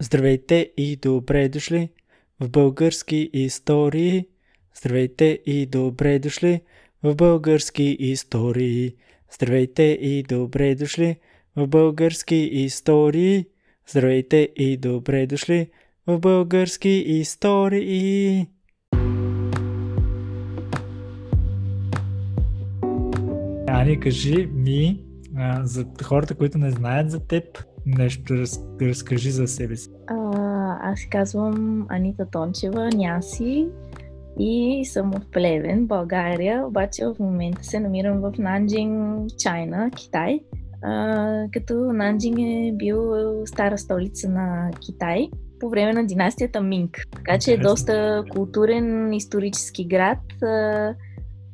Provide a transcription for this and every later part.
Здравейте и добре дошли в български истории. Здравейте и добре дошли в български истории. Здравейте и добре дошли в български истории. Здравейте и добре дошли в български истории. Ани, кажи ми а, за хората, които не знаят за теб, нещо раз, разкажи за себе си. А, аз казвам Анита Тончева, Няси и съм от Плевен, България, обаче в момента се намирам в Нанджин, Чайна, Китай. А, като Нанджин е бил стара столица на Китай по време на династията Минг. Така че е доста културен, исторически град. А,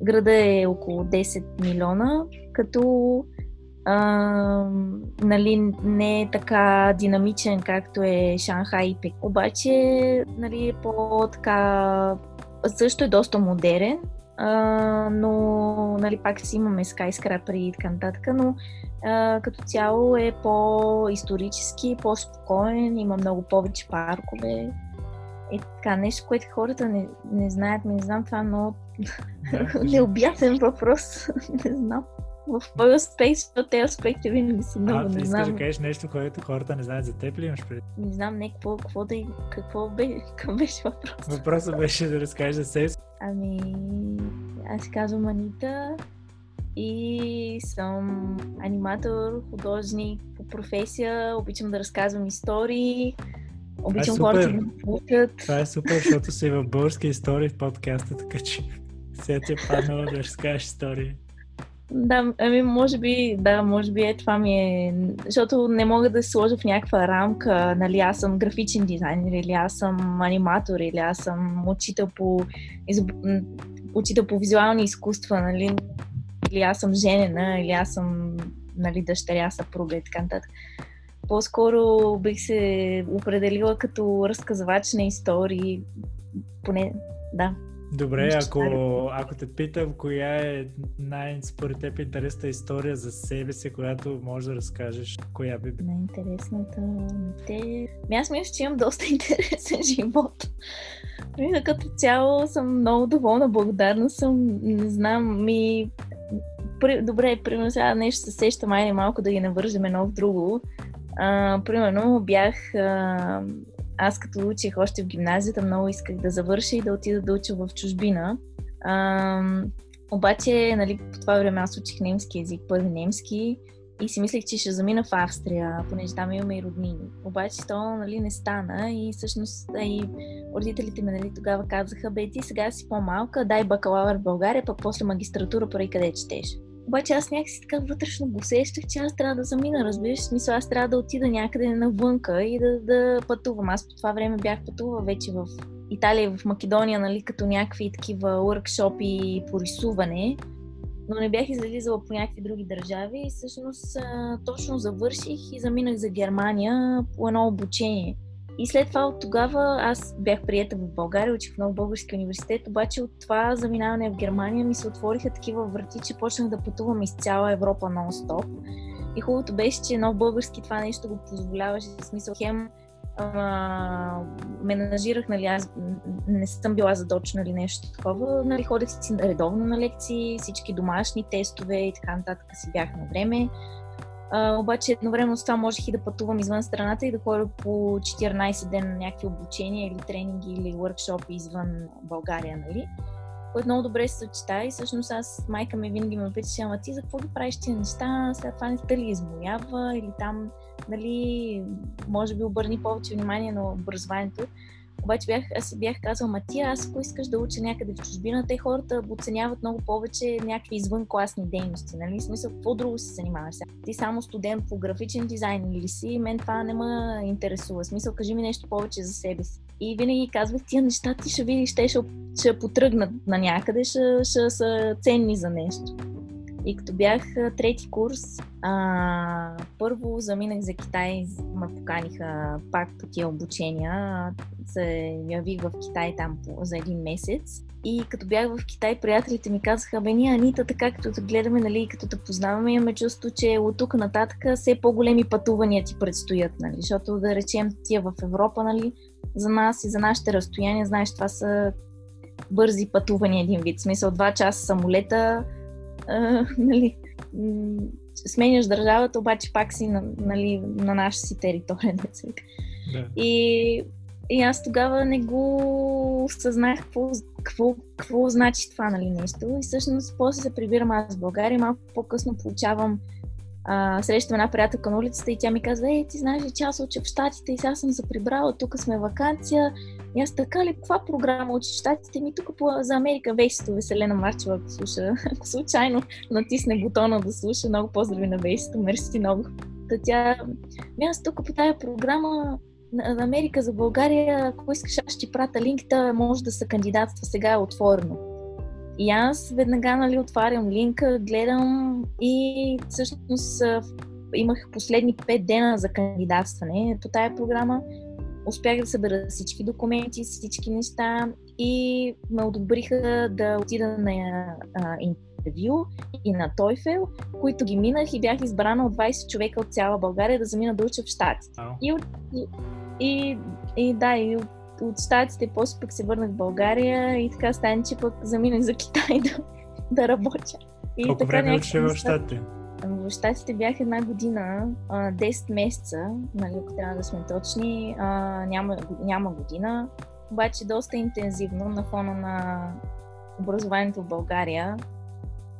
града е около 10 милиона, като а, нали, не е така динамичен, както е Шанхай и Пек. Обаче нали, е по-така... Също е доста модерен, а, но нали, пак си имаме скайскрапери и така нататък, но а, като цяло е по-исторически, по-спокоен, има много повече паркове. Е така, нещо, което хората не, не знаят, не знам, това е много да, необятен въпрос, не знам в този аспект, защото тези аспекти винаги са много, а, не знам. да кажеш нещо, което хората не знаят за теб ли имаш преди? Не знам, не, какво, какво да какво бе, към беше въпрос. Въпросът беше да разкажеш за себе Ами, аз се казвам Анита и съм аниматор, художник по професия, обичам да разказвам истории, обичам е хората да ме слушат. Това е супер, защото си в български истории в подкаста, така че сега ти е паднало да разкажеш истории. Да, ами може би, да, може би е това ми е, защото не мога да се сложа в някаква рамка, нали, аз съм графичен дизайнер, или аз съм аниматор, или аз съм учител по, учител по визуални изкуства, нали, или аз съм женена, или аз съм, нали, дъщеря, съпруга и така нататък. По-скоро бих се определила като разказвач на истории, поне, да, Добре, ако, ако те питам, коя е най-според теб интересна история за себе си, която можеш да разкажеш, коя би била? Най-интересната... Те... Ами аз мисля, че имам доста интересен живот. Мисля, като цяло съм много доволна, благодарна съм, не знам, ми... Добре, примерно сега нещо се сеща майне малко да ги навържем едно в друго. А, примерно бях а, аз като учих още в гимназията, много исках да завърша и да отида да уча в чужбина. А, обаче, нали, по това време аз учих немски язик, първи немски и си мислех, че ще замина в Австрия, понеже там имаме и роднини. Обаче то нали, не стана и всъщност и родителите ми нали, тогава казаха, бе ти сега си по-малка, дай бакалавър в България, пък после магистратура, поради къде четеш. Обаче аз някакси така вътрешно го усещах, че аз трябва да замина, разбираш, смисъл аз трябва да отида някъде навънка и да, да пътувам. Аз по това време бях пътувала вече в Италия и в Македония, нали, като някакви такива уркшопи по рисуване, но не бях излизала по някакви други държави и всъщност точно завърших и заминах за Германия по едно обучение. И след това от тогава аз бях приета в България, учих в много български университет, обаче от това заминаване в Германия ми се отвориха такива врати, че почнах да пътувам из цяла Европа нон-стоп. И хубавото беше, че много български това нещо го позволяваше, в смисъл хем а, менажирах, нали, аз не съм била задочна или нещо такова, нали, ходех си редовно на лекции, всички домашни тестове и така нататък си бях на време. А, обаче едновременно с това можех и да пътувам извън страната и да ходя по 14 ден на някакви обучения или тренинги или въркшопи извън България, нали? Което много добре се съчета и всъщност аз, майка ми винаги ме питаше, ама ти за какво ги правиш тези неща, след това не ли измоява или там, нали, може би обърни повече внимание на образованието. Обаче бях, аз бях казала, ма ти, аз ако искаш да уча някъде в чужбина, те хората оценяват много повече някакви извънкласни дейности. Нали? Смисъл, какво друго се занимаваш? Ти само студент по графичен дизайн или си, мен това не ме интересува. Смисъл, кажи ми нещо повече за себе си. И винаги казвах, тия неща ти ще видиш, те ще, ще потръгнат на някъде, ще, ще са ценни за нещо. И като бях трети курс, а, първо заминах за Китай, ме поканиха пак по тия обучения. Се явих в Китай там за един месец. И като бях в Китай, приятелите ми казаха, бе ние Анита, така като те гледаме, нали, като те познаваме, имаме чувство, че от тук нататък все по-големи пътувания ти предстоят, нали, защото да речем тия в Европа, нали, за нас и за нашите разстояния, знаеш, това са бързи пътувания един вид. В смисъл, два часа самолета, а, нали, сменяш държавата, обаче пак си на, нали, на наша си територия. Да. И, и аз тогава не го осъзнах какво, какво, какво значи това нали, нещо. И всъщност после се прибирам аз в България, малко по-късно получавам а, срещам една приятелка на улицата и тя ми казва, ей, ти знаеш че аз уча в Штатите и сега съм се прибрала, тук сме вакансия. И аз така ли, каква програма учи в Штатите? Ми тук по, за Америка вещето Веселена Марчева, ако слуша, ако случайно натисне бутона да слуша, много поздрави на вещето, мерси много. Та тя, ми аз тук по тая програма на Америка за България, ако искаш, аз ще прата линкта, може да се кандидатства, сега е отворено. И аз веднага нали, отварям линка, гледам и всъщност имах последни 5 дена за кандидатстване по тая програма. Успях да събера всички документи, всички неща и ме одобриха да отида на а, интервю и на Тойфел, които ги минах и бях избрана от 20 човека от цяла България да замина да уча в Штати. И, и, и да, и от Штатите, после пък се върнах в България и така стане, че пък заминах за Китай да, да работя. И Колко така време учи в Штатите? В Штатите бях една година, 10 месеца, нали, ако трябва да сме точни, няма, няма година, обаче доста интензивно на фона на образованието в България.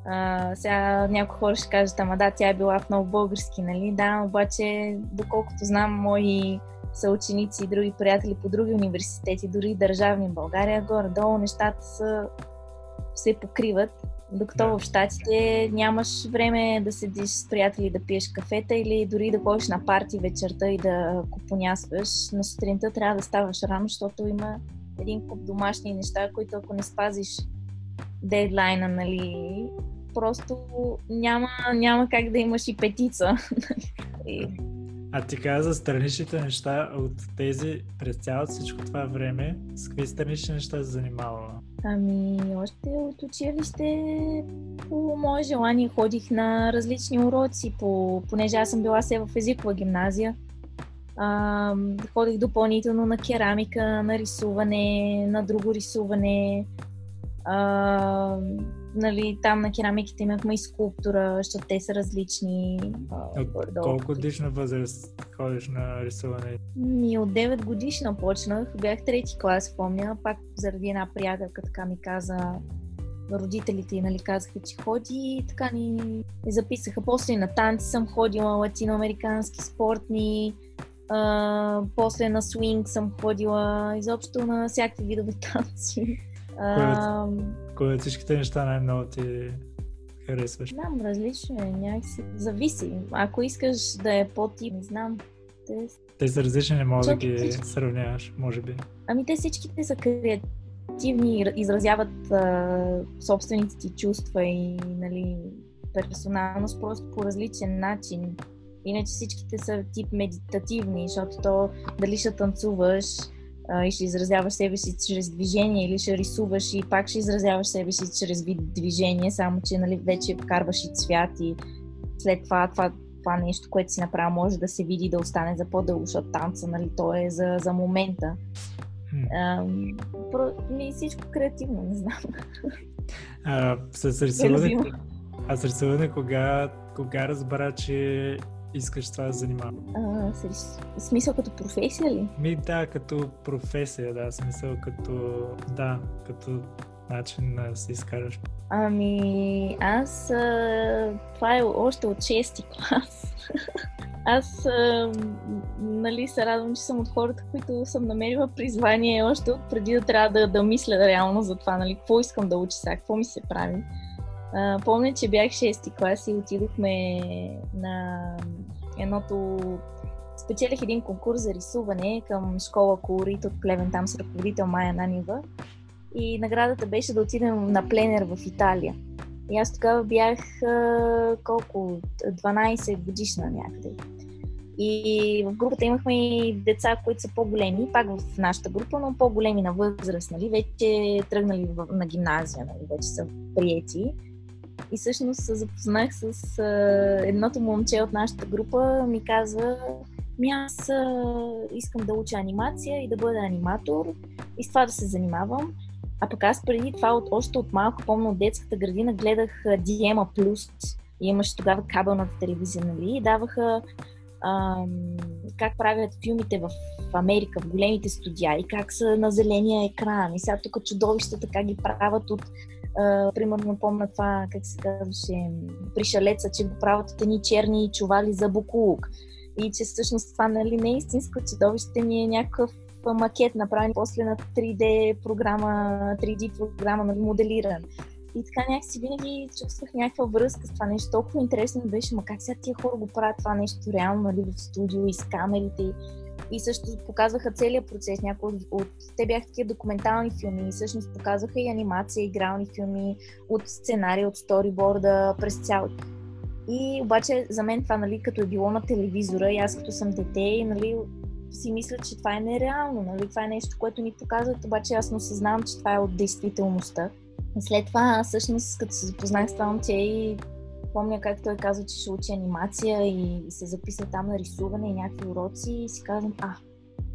А, сега някои хора ще кажат, ама да, тя е била в много български, нали? Да, обаче, доколкото знам, мои са ученици и други приятели по други университети, дори държавни в България, горе-долу нещата са, се покриват. Докато да. в Штатите нямаш време да седиш с приятели да пиеш кафета или дори да ходиш на парти вечерта и да купонясваш. На сутринта трябва да ставаш рано, защото има един куп домашни неща, които ако не спазиш дедлайна, нали, просто няма, няма как да имаш и петица. и а ти каза страничните неща от тези през цялото всичко това време. С какви странични неща се занимавала? Ами, още от училище по мое желание ходих на различни уроци, по, понеже аз съм била се в езикова гимназия. А, ходих допълнително на керамика, на рисуване, на друго рисуване. А, нали, там на керамиките имахме и скулптура, защото те са различни. От колко годишна възраст ходиш на рисуване? Ми от 9 годишна почнах, бях трети клас, помня, пак заради една приятелка така ми каза, родителите нали, казаха, че ходи и така ни записаха. После на танци съм ходила, латиноамерикански, спортни, а, после на свинг съм ходила, изобщо на всякакви видове танци. Кое от всичките неща най-много ти харесваш? Знам, различно е, някакси. Зависи. Ако искаш да е по-тип, не знам. Те, те са различни, не мога да ги всички... сравняваш, може би. Ами те всичките са креативни, изразяват а, собствените ти чувства и нали, персоналност просто по различен начин. Иначе всичките са тип медитативни, защото то дали ще танцуваш, и ще изразяваш себе си чрез движение или ще рисуваш и пак ще изразяваш себе си чрез вид движение, само че нали, вече вкарваш и цвят и след това, това това нещо, което си направил, може да се види да остане за по-дълго, защото танца, нали, то е за, за момента. Hmm. А, ми всичко креативно, не знам. А, с рисуване, а с рисуване кога, кога разбра, че искаш това да занимава? Смисъл като професия ли? Ми да, като професия, да, смисъл като, да, като начин да се изкараш. Ами, аз, а, това е още от 6-ти клас. аз, а, нали, се радвам, че съм от хората, които съм намерила призвание още от преди да трябва да, да мисля реално за това, нали, какво искам да уча сега, какво ми се прави. А, помня, че бях 6-ти клас и отидохме на едното... Спечелих един конкурс за рисуване към школа Колорит от Плевен, там с ръководител Майя Нанива. И наградата беше да отидем на пленер в Италия. И аз тогава бях колко? 12 годишна някъде. И в групата имахме и деца, които са по-големи, пак в нашата група, но по-големи на възраст, нали? Вече тръгнали на гимназия, нали? вече са приети. И всъщност се запознах с а, едното момче от нашата група, ми каза, ми аз а, искам да уча анимация и да бъда аниматор и с това да се занимавам. А пък аз преди това, от, още от малко, помня от детската градина, гледах Диема Плюс. И имаше тогава кабелната телевизия, нали? И даваха ам, как правят филмите в Америка, в големите студия и как са на зеления екран. И сега тук чудовищата как ги правят от Uh, примерно помня това, как се казваше, пришалеца, че го правят от едни черни чували за букулук. И че всъщност това нали, не е истинско чудовище, ни е някакъв макет, направен после на 3D програма, 3D програма, нали, моделиран. И така някакси винаги чувствах някаква връзка с това нещо. Толкова интересно беше, ма как сега тия хора го правят това нещо реално нали, в студио и с камерите. И също показваха целият процес. Някои от, от те бяха такива документални филми и всъщност показваха и анимация, игрални филми, от сценария, от сториборда, през цялото. И обаче за мен това, нали, като е било на телевизора и аз като съм дете, нали, си мисля, че това е нереално, нали, това е нещо, което ни показват, обаче аз не осъзнавам, че това е от действителността. И след това, всъщност, като се запознах с това момче и помня как той каза, че ще учи анимация и се записа там на рисуване и някакви уроци и си казвам, а,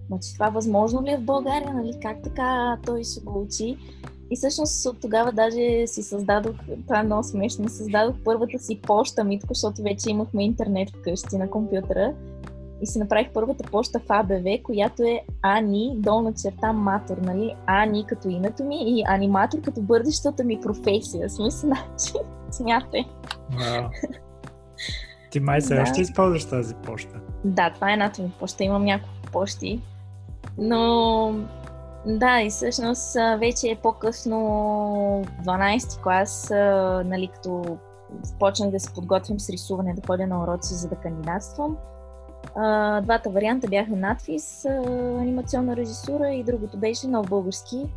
значи това възможно ли е в България, нали? Как така той ще го учи? И всъщност от тогава даже си създадох, това е много смешно, създадох първата си почта, Митко, защото вече имахме интернет вкъщи на компютъра. И си направих първата почта в АБВ, която е Ани, долна черта матор, нали? Ани като името ми и аниматор като бъдещата ми професия. Смисъл, значи, смятай. Wow. Ти май се да. използваш тази почта. Да, това е едната ми почта. Имам няколко почти. Но да, и всъщност вече е по-късно 12 клас, нали, като почнах да се подготвим с рисуване, да ходя на уроци, за да кандидатствам. Двата варианта бяха надфис, анимационна режисура и другото беше нов български.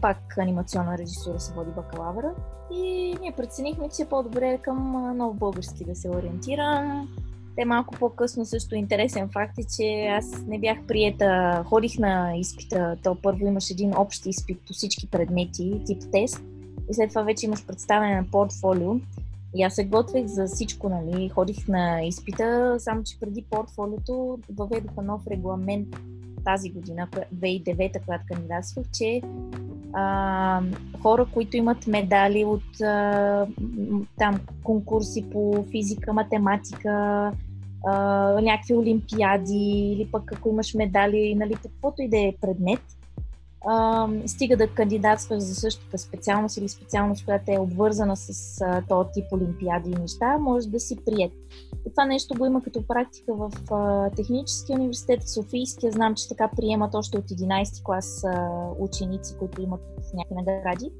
Пак анимационна режисура се води бакалавъра. И ние преценихме, че е по-добре към нов български да се ориентирам. Те малко по-късно също интересен факт е, че аз не бях приета, ходих на изпита, то първо имаш един общ изпит по всички предмети, тип тест, и след това вече имаш представяне на портфолио. И аз се готвех за всичко, нали, ходих на изпита, само че преди портфолиото въведоха нов регламент тази година, 2009, когато кандидатствах, че а, хора, които имат медали от а, там конкурси по физика, математика, а, някакви олимпиади или пък ако имаш медали, нали, каквото и да е предмет, а, стига да кандидатстваш за същата специалност или специалност, която е обвързана с този тип олимпиади и неща, може да си прият. Това нещо го има като практика в Техническия университет, в Софийския. Знам, че така приемат още от 11 клас ученици, които имат някакви награди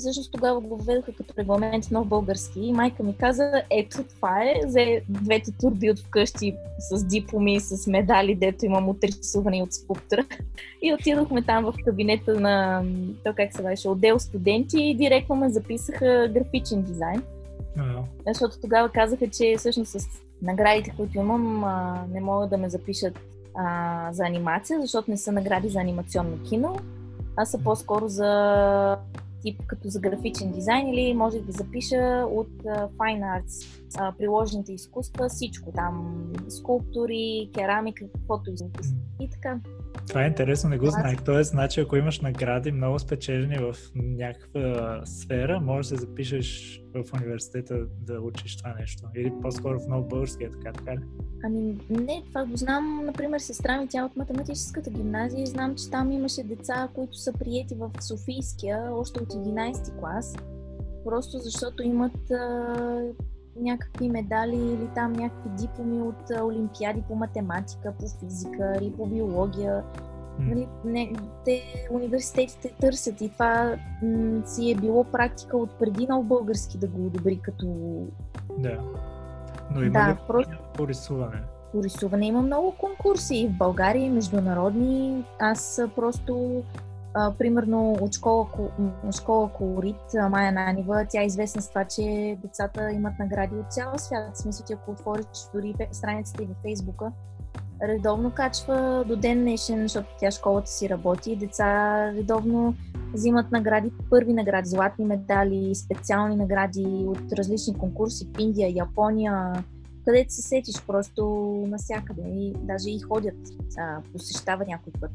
всъщност тогава го введоха като регламент нов български и майка ми каза, ето това е, взе двете турби от вкъщи с дипломи, с медали, дето имам от рисуване от скулптура. И отидохме там в кабинета на, то как се беше, отдел студенти и директно ме записаха графичен дизайн. Yeah. Защото тогава казаха, че всъщност с наградите, които имам, не могат да ме запишат а, за анимация, защото не са награди за анимационно кино, а са по-скоро за тип като за графичен дизайн или може да запиша от uh, Fine Arts, uh, приложените изкуства, всичко там, скулптури, керамика, каквото и така. Това е интересно, не го знаех. Тоест, значи, ако имаш награди много спечелени в някаква сфера, можеш да се запишеш в университета да учиш това нещо. Или по-скоро в нов български, е така, така ли? Ами не, това го знам, например, сестра ми, тя от математическата гимназия и знам, че там имаше деца, които са приети в Софийския още от 11 клас, просто защото имат някакви медали или там някакви дипломи от олимпиади по математика, по физика или по биология. Нали, не, те университетите търсят и това м- си е било практика от преди нов български да го одобри като... Да. Но има да, ли просто... по рисуване? По рисуване има много конкурси в България, международни. Аз просто примерно от школа, от школа Колорит, Майя Нанива, тя е известна с това, че децата имат награди от цял свят. В смисъл, ти ако отвориш дори страницата и във Фейсбука, редовно качва до ден днешен, защото тя школата си работи. Деца редовно взимат награди, първи награди, златни медали, специални награди от различни конкурси в Индия, Япония, където се сетиш просто насякъде. И даже и ходят, а, посещават някой път.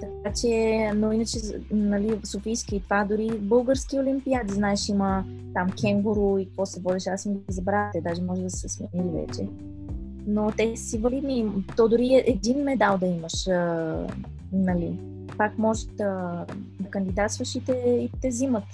Така че, но иначе, нали, Софийски и това, дори български олимпиади, знаеш, има там кенгуру и какво се водеше, аз ми ги забравя, даже може да се смени вече. Но те си валидни. То дори е един медал да имаш, а, нали, пак може да, да кандидатстваш и те, и те взимат.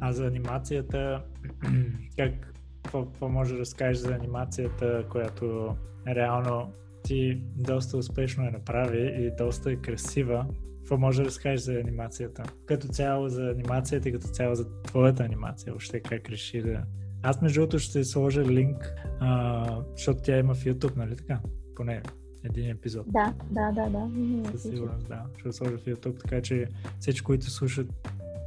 А за анимацията, как, какво, какво може да разкажеш за анимацията, която реално ти доста успешно я направи и доста е красива. Какво може да разкажеш за анимацията? Като цяло за анимацията и като цяло за твоята анимация, въобще как реши да... Аз между другото ще сложа линк, а, защото тя има в YouTube, нали така? Поне един епизод. Да, да, да, да. Със сигурност, да. Ще сложа в YouTube, така че всички, които слушат,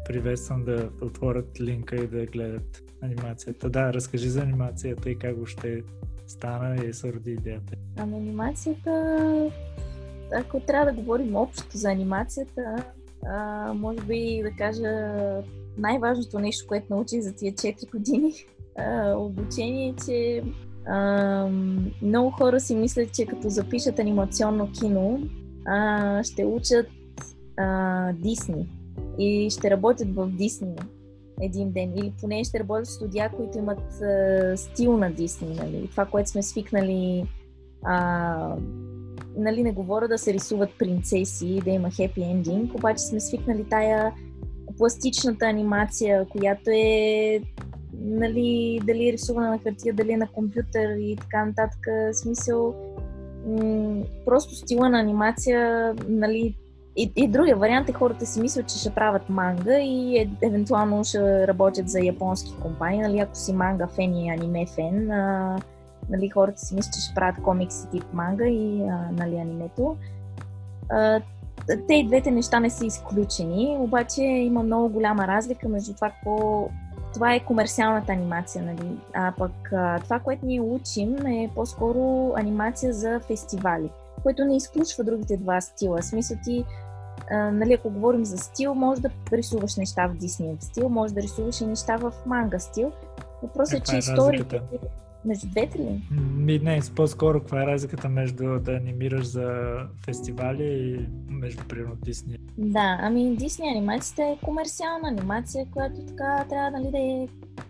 приветствам да отворят линка и да гледат анимацията. Да, разкажи за анимацията и как въобще стана и се роди идеята. Ами анимацията, ако трябва да говорим общо за анимацията, а, може би да кажа най-важното нещо, което научих за тия 4 години а, обучение е, че а, много хора си мислят, че като запишат анимационно кино, а, ще учат Дисни и ще работят в Дисни един ден. Или поне ще работят в студия, които имат а, стил на Дисни. Нали? Това, което сме свикнали. А, нали, не говоря да се рисуват принцеси, да има хепи ендинг, обаче сме свикнали тая пластичната анимация, която е нали, дали е рисувана на хартия, дали е на компютър и така нататък. Смисъл, м- просто стила на анимация, нали, и, и другия вариант е хората си мислят, че ще правят манга и е, евентуално ще работят за японски компании. Нали, ако си манга фен и аниме фен, а, нали, хората си мислят, че ще правят комикси тип манга и а, нали, анимето. А, те и двете неща не са изключени, обаче има много голяма разлика между това, какво това е комерциалната анимация, нали? А пък това, което ние учим е по-скоро анимация за фестивали, което не изключва другите два стила. Смисъл ти, а, нали, ако говорим за стил, може да рисуваш неща в Disney стил, може да рисуваш и неща в манга стил. Въпросът е, че е историите... Между двете ли? Ми, не, по-скоро каква е разликата между да анимираш за фестивали и между, примерно, Дисни? Да, ами Дисни анимацията е комерциална анимация, която така трябва нали, да, е,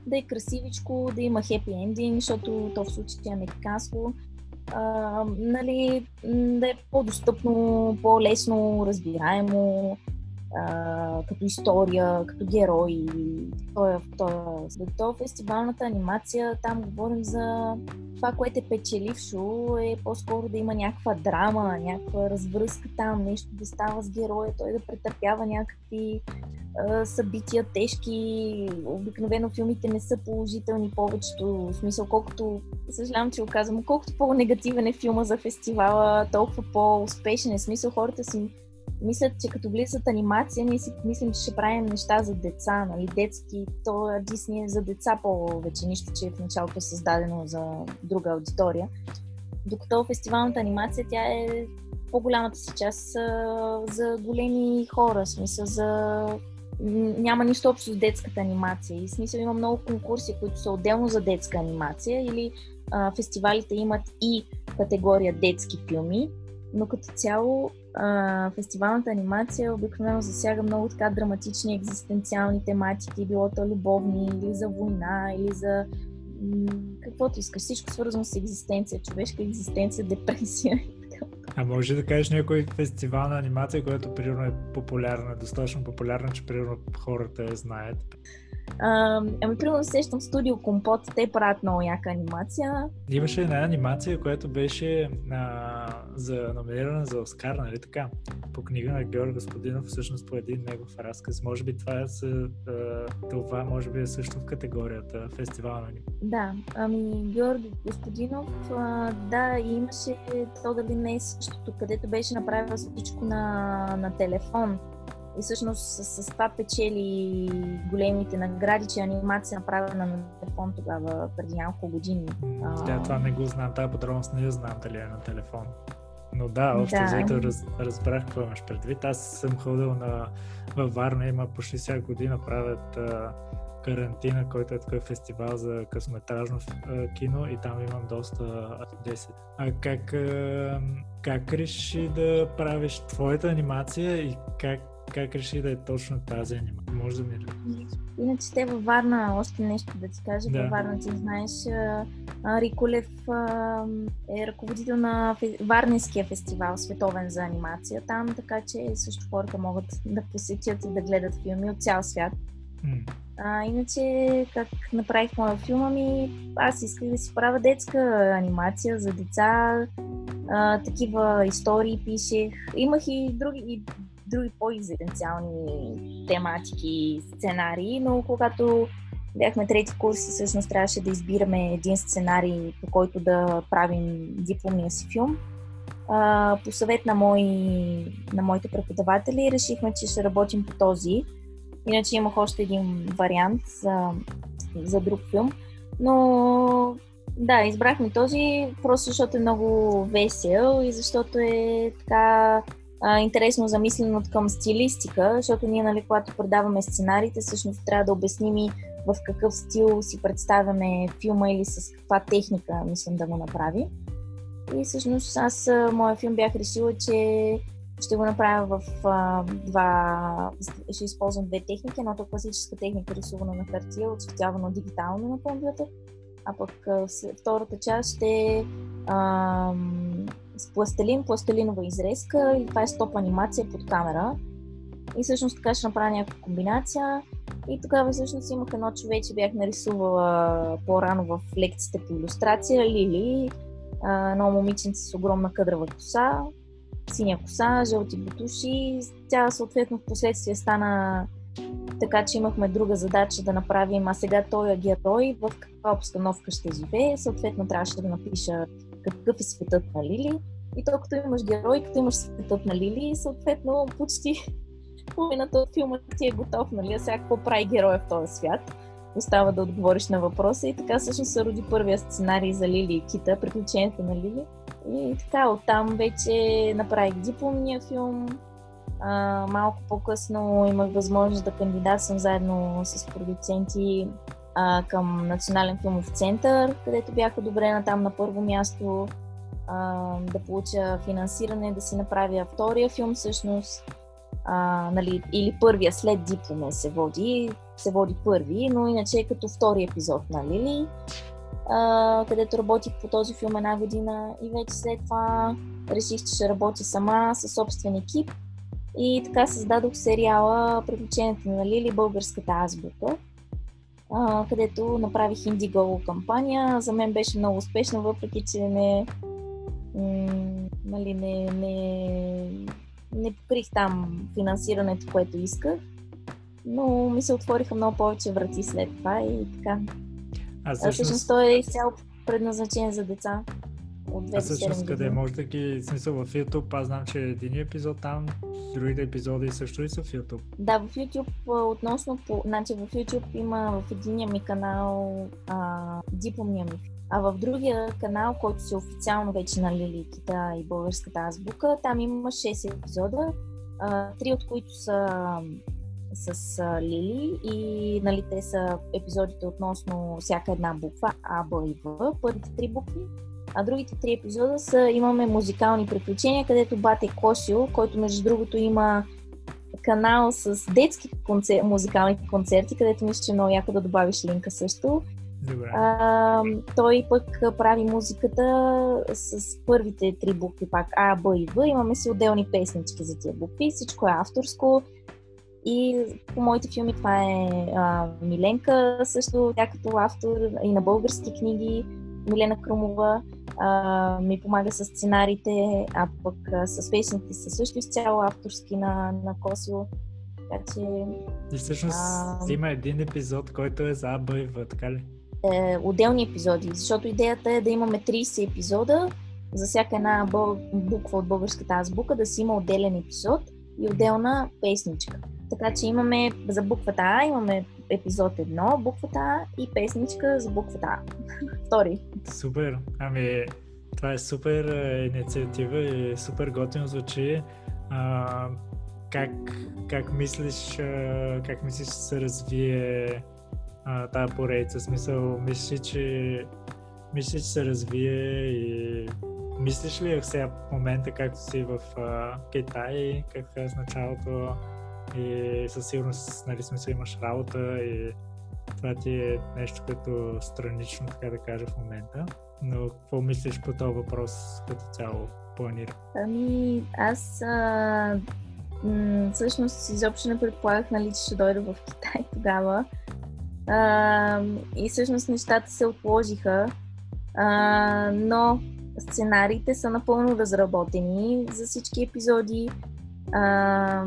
да е красивичко, да има хепи ендинг, защото то в случай е американско. А, нали, да е по-достъпно, по-лесно разбираемо, като история, като герои. Той, той, за то фестивалната анимация, там говорим за това, което е печелившо, е по-скоро да има някаква драма, някаква развръзка там, нещо да става с героя, той да претърпява някакви събития тежки. Обикновено филмите не са положителни повечето, в смисъл колкото, съжалявам, че го казвам, колкото по-негативен е филма за фестивала, толкова по-успешен е смисъл хората си мислят, че като влизат анимация, ние си мислим, че ще правим неща за деца, нали, детски. То Дисни е за деца повече, нищо, че в началото е създадено за друга аудитория. Докато фестивалната анимация, тя е по-голямата си част за големи хора, смисъл за няма нищо общо с детската анимация. И смисъл има много конкурси, които са отделно за детска анимация или а, фестивалите имат и категория детски филми, но като цяло а, фестивалната анимация обикновено засяга много така драматични екзистенциални тематики, било то любовни или за война, или за м- каквото искаш. Всичко свързано с екзистенция, човешка екзистенция, депресия. А може да кажеш някой фестивал на анимация, която примерно е популярна, достатъчно популярна, че примерно хората я знаят? Ами, примерно сещам студио Компот, те правят много яка анимация. Имаше една анимация, която беше а, за номинирана за Оскар, нали така? По книга на Георг Господинов, всъщност по един негов разказ. Може би това, е, а, това може би е също в категорията фестивал на Да, ами Георги Господинов, а, да, имаше то дали не е същото, където беше направил всичко на, на телефон и всъщност с, с това печели големите награди, че анимация направена на телефон тогава, преди няколко години. Да, това не го знам, тази подробност не я знам дали е на телефон. Но да, общо да. взето раз, разбрах какво имаш предвид. Аз съм ходил на, във Варна, има почти всяка година правят а, карантина, който е такъв фестивал за късометражно кино и там имам доста 10. А как, а, как реши да правиш твоята анимация и как как реши да е точно тази анимация? Може да ми Иначе те във Варна, още нещо да ти кажа, да. във Варна ти знаеш, Риколев е ръководител на Варненския фестивал, световен за анимация там, така че също хората могат да посетят и да гледат филми от цял свят. Mm. А, иначе, как направих моя филма ми, аз исках да си правя детска анимация за деца, а, такива истории пишех. Имах и други, и други по-екзистенциални тематики, сценарии, но когато бяхме трети курс и всъщност трябваше да избираме един сценарий, по който да правим дипломния си филм. По съвет на, мои, на моите преподаватели решихме, че ще работим по този. Иначе имах още един вариант за, за друг филм. Но да, избрахме този, просто защото е много весел и защото е така а, интересно замислено към стилистика, защото ние, нали, когато предаваме сценариите, всъщност трябва да обясним и в какъв стил си представяме филма или с каква техника мислим да го направи. И всъщност аз, моя филм бях решила, че ще го направя в а, два... Ще използвам две техники. Едното класическа техника, рисувана на хартия, отцветявана дигитално на компютър. А пък втората част ще а, с пластелин, пластелинова изрезка или това е стоп анимация под камера. И всъщност така ще направя някаква комбинация. И тогава всъщност имах едно човече, бях нарисувала по-рано в лекциите по иллюстрация, Лили, едно момиченце с огромна къдрава коса, синя коса, жълти бутуши. Тя съответно в последствие стана така, че имахме друга задача да направим, а сега той е герой, в каква обстановка ще живее. Съответно трябваше да напиша какъв е светът на Лили. И то като имаш герой, като имаш светът на Лили, съответно почти половината от филма ти е готов, нали? А сега какво прави героя в този свят? Остава да отговориш на въпроса и така всъщност се роди първия сценарий за Лили и Кита, приключението на Лили. И така, оттам вече направих дипломния филм. Малко по-късно имах възможност да кандидатствам заедно с продуценти а, към Национален филмов център, където бях одобрена там на първо място а, да получа финансиране, да си направя втория филм всъщност. А, нали, или първия след диплома се води, се води първи, но иначе е като втори епизод на Лили, а, където работих по този филм една година и вече след това реших, че ще работя сама със собствен екип и така създадох сериала Приключението на Лили, българската азбука, а, където направих Indiegogo кампания. За мен беше много успешна, въпреки че не, м- нали, не, не, не покрих там финансирането, което исках. Но ми се отвориха много повече врати след това и така. А всъщност, всъщност той е изцяло предназначен за деца от 2 А всъщност къде може да ги, смисъл в YouTube, аз знам, че е един епизод там, другите епизоди също ли са в YouTube? Да, в YouTube относно, по, значи в YouTube има в единия ми канал а, дипломния ми. А в другия канал, който си официално вече на Лиликита и българската азбука, там има 6 епизода, три от които са с Лили и нали, те са епизодите относно всяка една буква А, Б и В, първите три букви а другите три епизода са имаме музикални приключения, където Бате Кошио, който между другото има канал с детски концер... музикални концерти, където мисля, че е много яко да добавиш линка също. Добре. А, той пък прави музиката с първите три букви, пак А, Б и В. Имаме си отделни песнички за тия букви. Всичко е авторско. И по моите филми това е а, Миленка, също тя като автор и на български книги. Милена Крумова а, ми помага с сценарите, а пък а, с песните са също изцяло авторски на, на Косио. Така че... И всъщност а... има един епизод, който е за и В, така ли? Е, отделни епизоди, защото идеята е да имаме 30 епизода, за всяка една буква от българската азбука да си има отделен епизод и отделна песничка. Така че имаме за буквата А, имаме епизод 1, буквата и песничка за буквата. Втори. Супер. Ами, това е супер инициатива и супер готино звучи. А, как, как мислиш, как мислиш, че се развие а, тази поредица? Смисъл, мислиш, че мислиш, че се развие и мислиш ли сега в момента, както си в а, Китай, как е с началото и със сигурност, нали, смисъл имаш работа и това ти е нещо като странично, така да кажа в момента. Но какво мислиш по този въпрос като цяло планира? Ами, аз а, м- всъщност изобщо не предполагах, нали, че ще дойда в Китай тогава. А, и всъщност нещата се отложиха. А, но сценариите са напълно разработени за всички епизоди. А,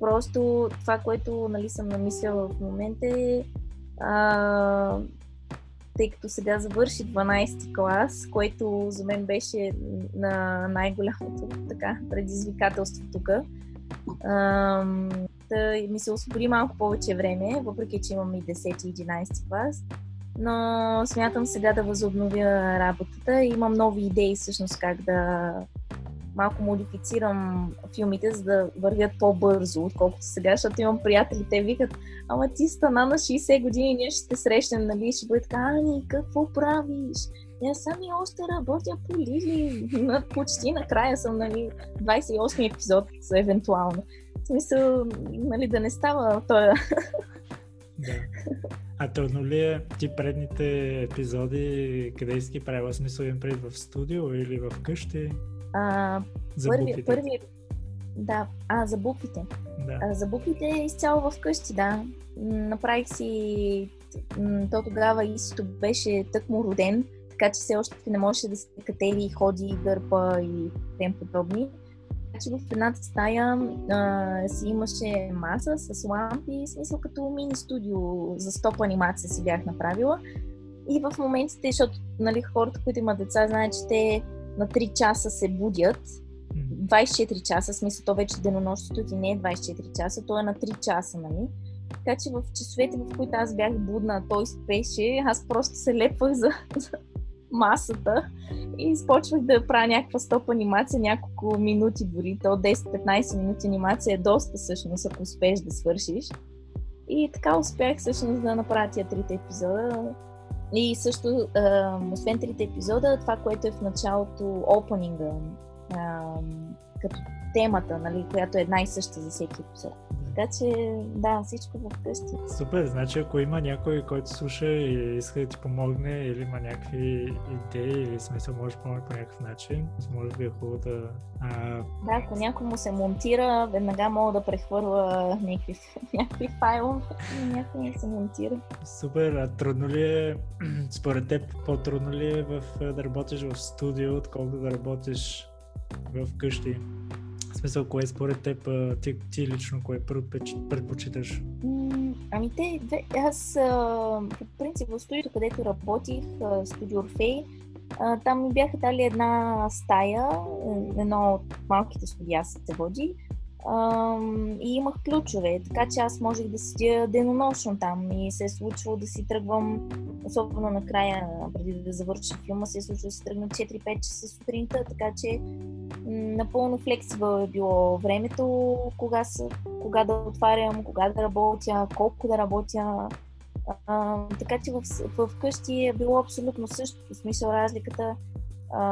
просто това, което нали, съм намисляла в момента е а, тъй като сега завърши 12 клас, което за мен беше на най-голямото така, предизвикателство тук. да ми се освободи малко повече време, въпреки че имам и 10 и 11 клас но смятам сега да възобновя работата. Имам нови идеи всъщност как да малко модифицирам филмите, за да вървят по-бързо, отколкото сега, защото имам приятели, те викат, ама ти стана на 60 години, ние ще се срещнем, нали, ще бъде така, Ани, какво правиш? Я сами още работя по Лили, почти накрая съм, нали, 28 епизод, евентуално. В смисъл, нали, да не става този да. А трудно ли е ти предните епизоди, къде си ги правила смисъл им пред в студио или в къщи? А, за първи, буквите? първи, да, а, за буквите. Да. А, за буквите изцяло в къщи, да. Направих си, то тогава Исито беше тъкмо роден, така че все още не можеше да се катели, ходи, дърпа и тем подобни че в едната стая а, си имаше маса с лампи, смисъл като мини студио за стоп анимация си бях направила. И в моментите, защото нали, хората, които имат деца, знаят, че те на 3 часа се будят. 24 часа, смисъл то вече денонощето ти не е 24 часа, то е на 3 часа, нали? Така че в часовете, в които аз бях будна, той спеше, аз просто се лепвах за, за, масата и започвах да правя някаква стоп анимация, няколко минути дори, то 10-15 минути анимация е доста всъщност, ако успееш да свършиш. И така успях всъщност да направя тия трите епизода. И също, освен трите епизода, това, което е в началото, опенинга, като темата, нали, която е една и съща за всеки епизод. Така че, да, всичко в къщи. Супер, значи ако има някой, който слуша и иска да ти помогне или има някакви идеи или смисъл, може да помогне по някакъв начин, може би е хубаво да... А... Да, ако някой му се монтира, веднага мога да прехвърля някакви, някакви файлове и някой ми се монтира. Супер, а трудно ли е, според теб, по-трудно ли е в, да работиш в студио, отколкото да работиш в къщи? Смисъл, кое според теб ти, ти лично, кое предпочиташ? Ами те, аз по принцип в студиото, където работих, студио Орфей, там ми бяха дали една стая, е, едно от малките студия се води, и имах ключове, така че аз можех да седя денонощно там и се е случвало да си тръгвам, особено накрая, преди да завърша филма, се е случвало да си тръгна 4-5 часа сутринта, така че напълно флексибъл е било времето, кога, са, кога да отварям, кога да работя, колко да работя. А, така че в, в къщи е било абсолютно същото. В смисъл разликата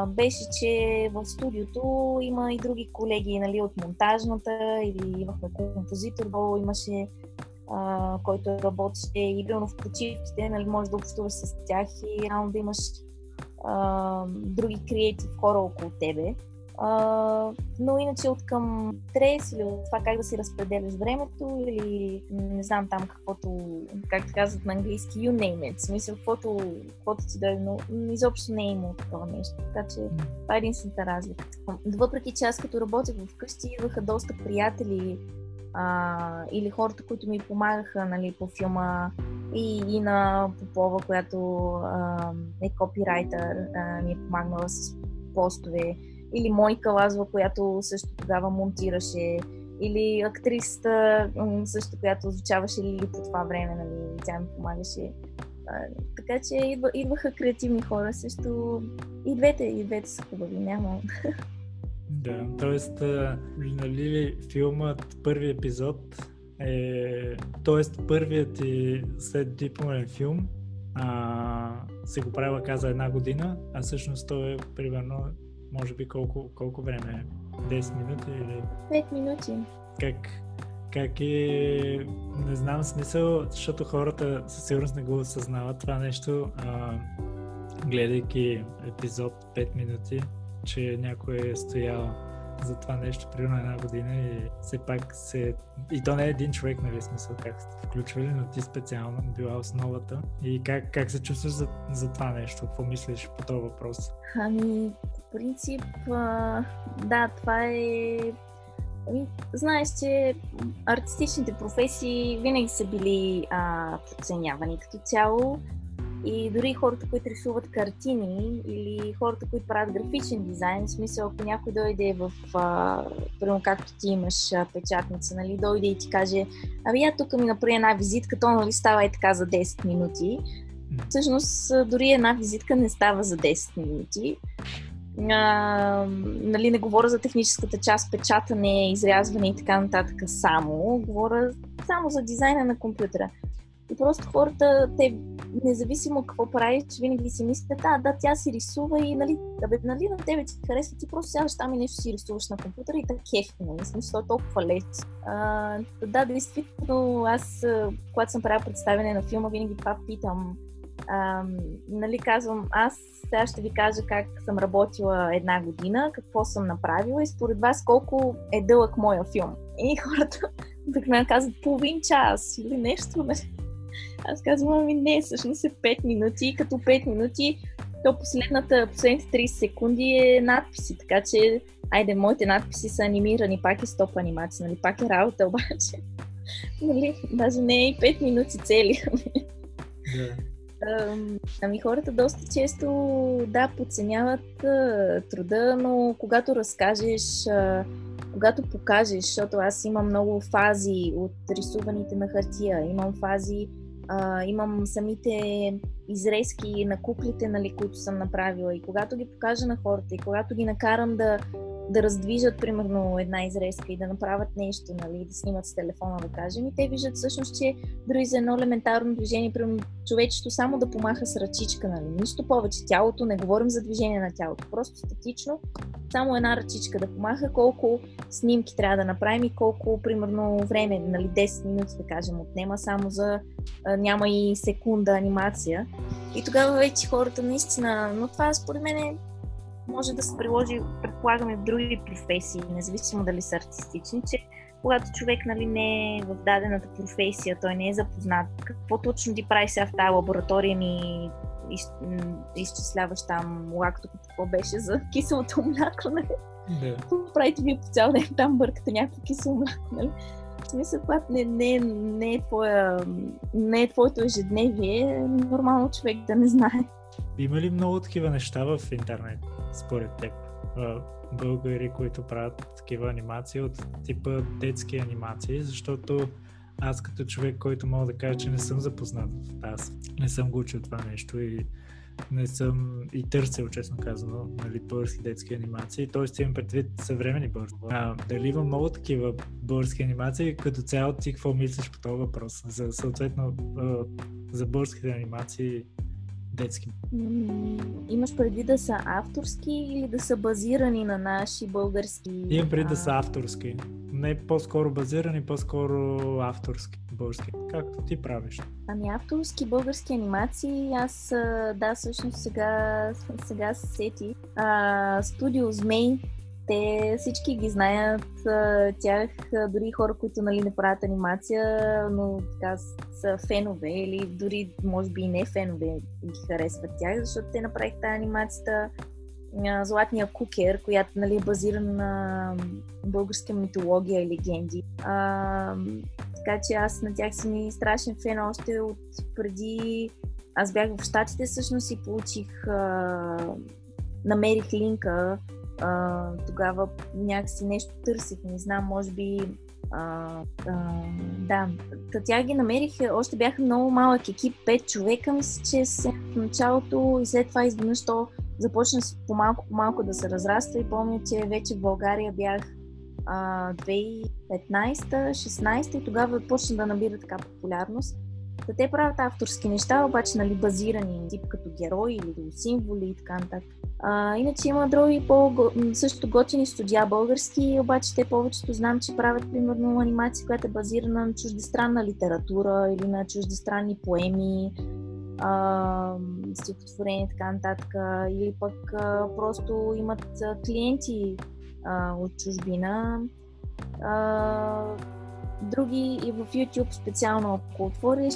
беше, че в студиото има и други колеги нали, от монтажната или имахме композитор, имаше а, който работеше и в почивките, нали, може да общуваш с тях и реално да имаш а, други креатив хора около тебе. А, но иначе от към стрес или от това как да си разпределяш времето или не знам там каквото, както казват на английски, you name it. Смисъл, каквото, каквото ти дойде, но изобщо не е имало такова нещо. Така че това е единствената разлика. Въпреки че аз като работех вкъщи, идваха доста приятели а, или хората, които ми помагаха нали, по филма и, и на Попова, която а, е копирайтер, а, ми е помагнала с постове или Моника Лазва, която също тогава монтираше, или актрисата също, която озвучаваше Лили по това време, нали, тя ми помагаше. Така че идва, идваха креативни хора също. И двете, и двете са хубави, няма. Да, т.е. нали, филмът, първи епизод е, т.е. първият и след дипломен филм а, се го правила каза една година, а всъщност той е примерно може би колко, колко време? 10 минути или? 5 минути. Как, как е, не знам смисъл, защото хората със сигурност не го осъзнават това нещо, а, гледайки епизод 5 минути, че някой е стоял за това нещо примерно една година и все пак се... И то не е един човек, нали, смисъл как сте включвали, но ти специално била основата. И как, как се чувстваш за, за това нещо? Какво мислиш по този въпрос? Ами, по принцип, да, това е Ами, знаеш, че артистичните професии винаги са били а, подценявани като цяло. И дори хората, които рисуват картини или хората, които правят графичен дизайн, в смисъл, ако някой дойде в, примерно както ти имаш а, печатница, нали, дойде и ти каже, ами я тук ми направи една визитка, то нали става и така за 10 минути. Всъщност, дори една визитка не става за 10 минути. А, нали, не говоря за техническата част, печатане, изрязване и така нататък само. Говоря само за дизайна на компютъра. И просто хората, те, независимо какво правиш, винаги си мислят, да, да, тя си рисува и, нали, да бе, нали, на тебе ти харесва, ти просто сядаш там и нещо си рисуваш на компютъра и така кефи, нали, смисъл, е толкова лесно. А, да, действително, аз, когато съм правила представяне на филма, винаги това питам, а, нали, казвам, аз сега ще ви кажа как съм работила една година, какво съм направила и според вас колко е дълъг моя филм. И хората обикновено казват половин час или нещо. Нали? Аз казвам, ами не, всъщност е 5 минути, като 5 минути, то последната, последните 30 секунди е надписи, така че, айде, моите надписи са анимирани, пак е стоп анимация, нали, пак е работа, обаче, нали, даже не е и 5 минути цели. Yeah. Ами хората доста често, да, подценяват а, труда, но когато разкажеш, а, когато покажеш, защото аз имам много фази от рисуваните на хартия, имам фази а, имам самите изрезки на куклите, нали, които съм направила и когато ги покажа на хората и когато ги накарам да да раздвижат, примерно, една изрезка и да направят нещо, нали, да снимат с телефона, да кажем, и те виждат всъщност, че дори за едно елементарно движение, примерно, човечето само да помаха с ръчичка, нали, нищо повече. Тялото, не говорим за движение на тялото, просто статично, само една ръчичка да помаха, колко снимки трябва да направим и колко, примерно, време, нали, 10 минути, да кажем, отнема само за няма и секунда анимация. И тогава вече хората наистина, но това според мен е може да се приложи, предполагаме, в други професии, независимо дали са артистични, че когато човек нали, не е в дадената професия, той не е запознат, какво точно ти прави сега в тази лаборатория ми из, изчисляваш там лакто, какво беше за киселото мляко, нали? Да. Какво правите вие по цял ден там бъркате някакво кисело мляко, нали? В смисъл, когато не, не, не, е твоя, не е твоето ежедневие, е нормално човек да не знае. Има ли много такива неща в интернет? според теб? Българи, които правят такива анимации от типа детски анимации, защото аз като човек, който мога да кажа, че не съм запознат в тази, не съм го учил това нещо и не съм и търсил, честно казано, нали, български детски анимации, т.е. имам предвид съвремени български. А, дали има много такива български анимации, като цяло ти какво мислиш по този въпрос? За съответно за българските анимации детски? Имаш преди да са авторски или да са базирани на наши български? Имам преди да са авторски. Не по-скоро базирани, по-скоро авторски български. Както ти правиш. Ами авторски български анимации, аз да, всъщност сега, сега се сети. А, студио Змей те всички ги знаят, тях дори хора, които нали, не правят анимация, но така са фенове или дори може би и не фенове ги харесват тях, защото те направиха анимацията Златния кукер, която нали, е базирана на българска митология и легенди. А, така че аз на тях съм и страшен фен още от преди... Аз бях в Штатите всъщност и получих... А, намерих линка а, тогава някакси нещо търсих, не знам, може би а, да, Та ги намерих, още бяха много малък екип, пет човека, мисля, че се в началото и след това изведнъж то започна по-малко по-малко да се разраства и помня, че вече в България бях а, 2015-16 и тогава почна да набира така популярност. Да те правят авторски неща, обаче нали, базирани тип като герои или символи и така нататък. А, иначе има други по също готини студия български, обаче те повечето знам, че правят примерно анимация, която е базирана на чуждестранна литература или на чуждестранни поеми, а, стихотворения и така нататък. Или пък а, просто имат клиенти а, от чужбина. А, други и в YouTube специално, ако отвориш,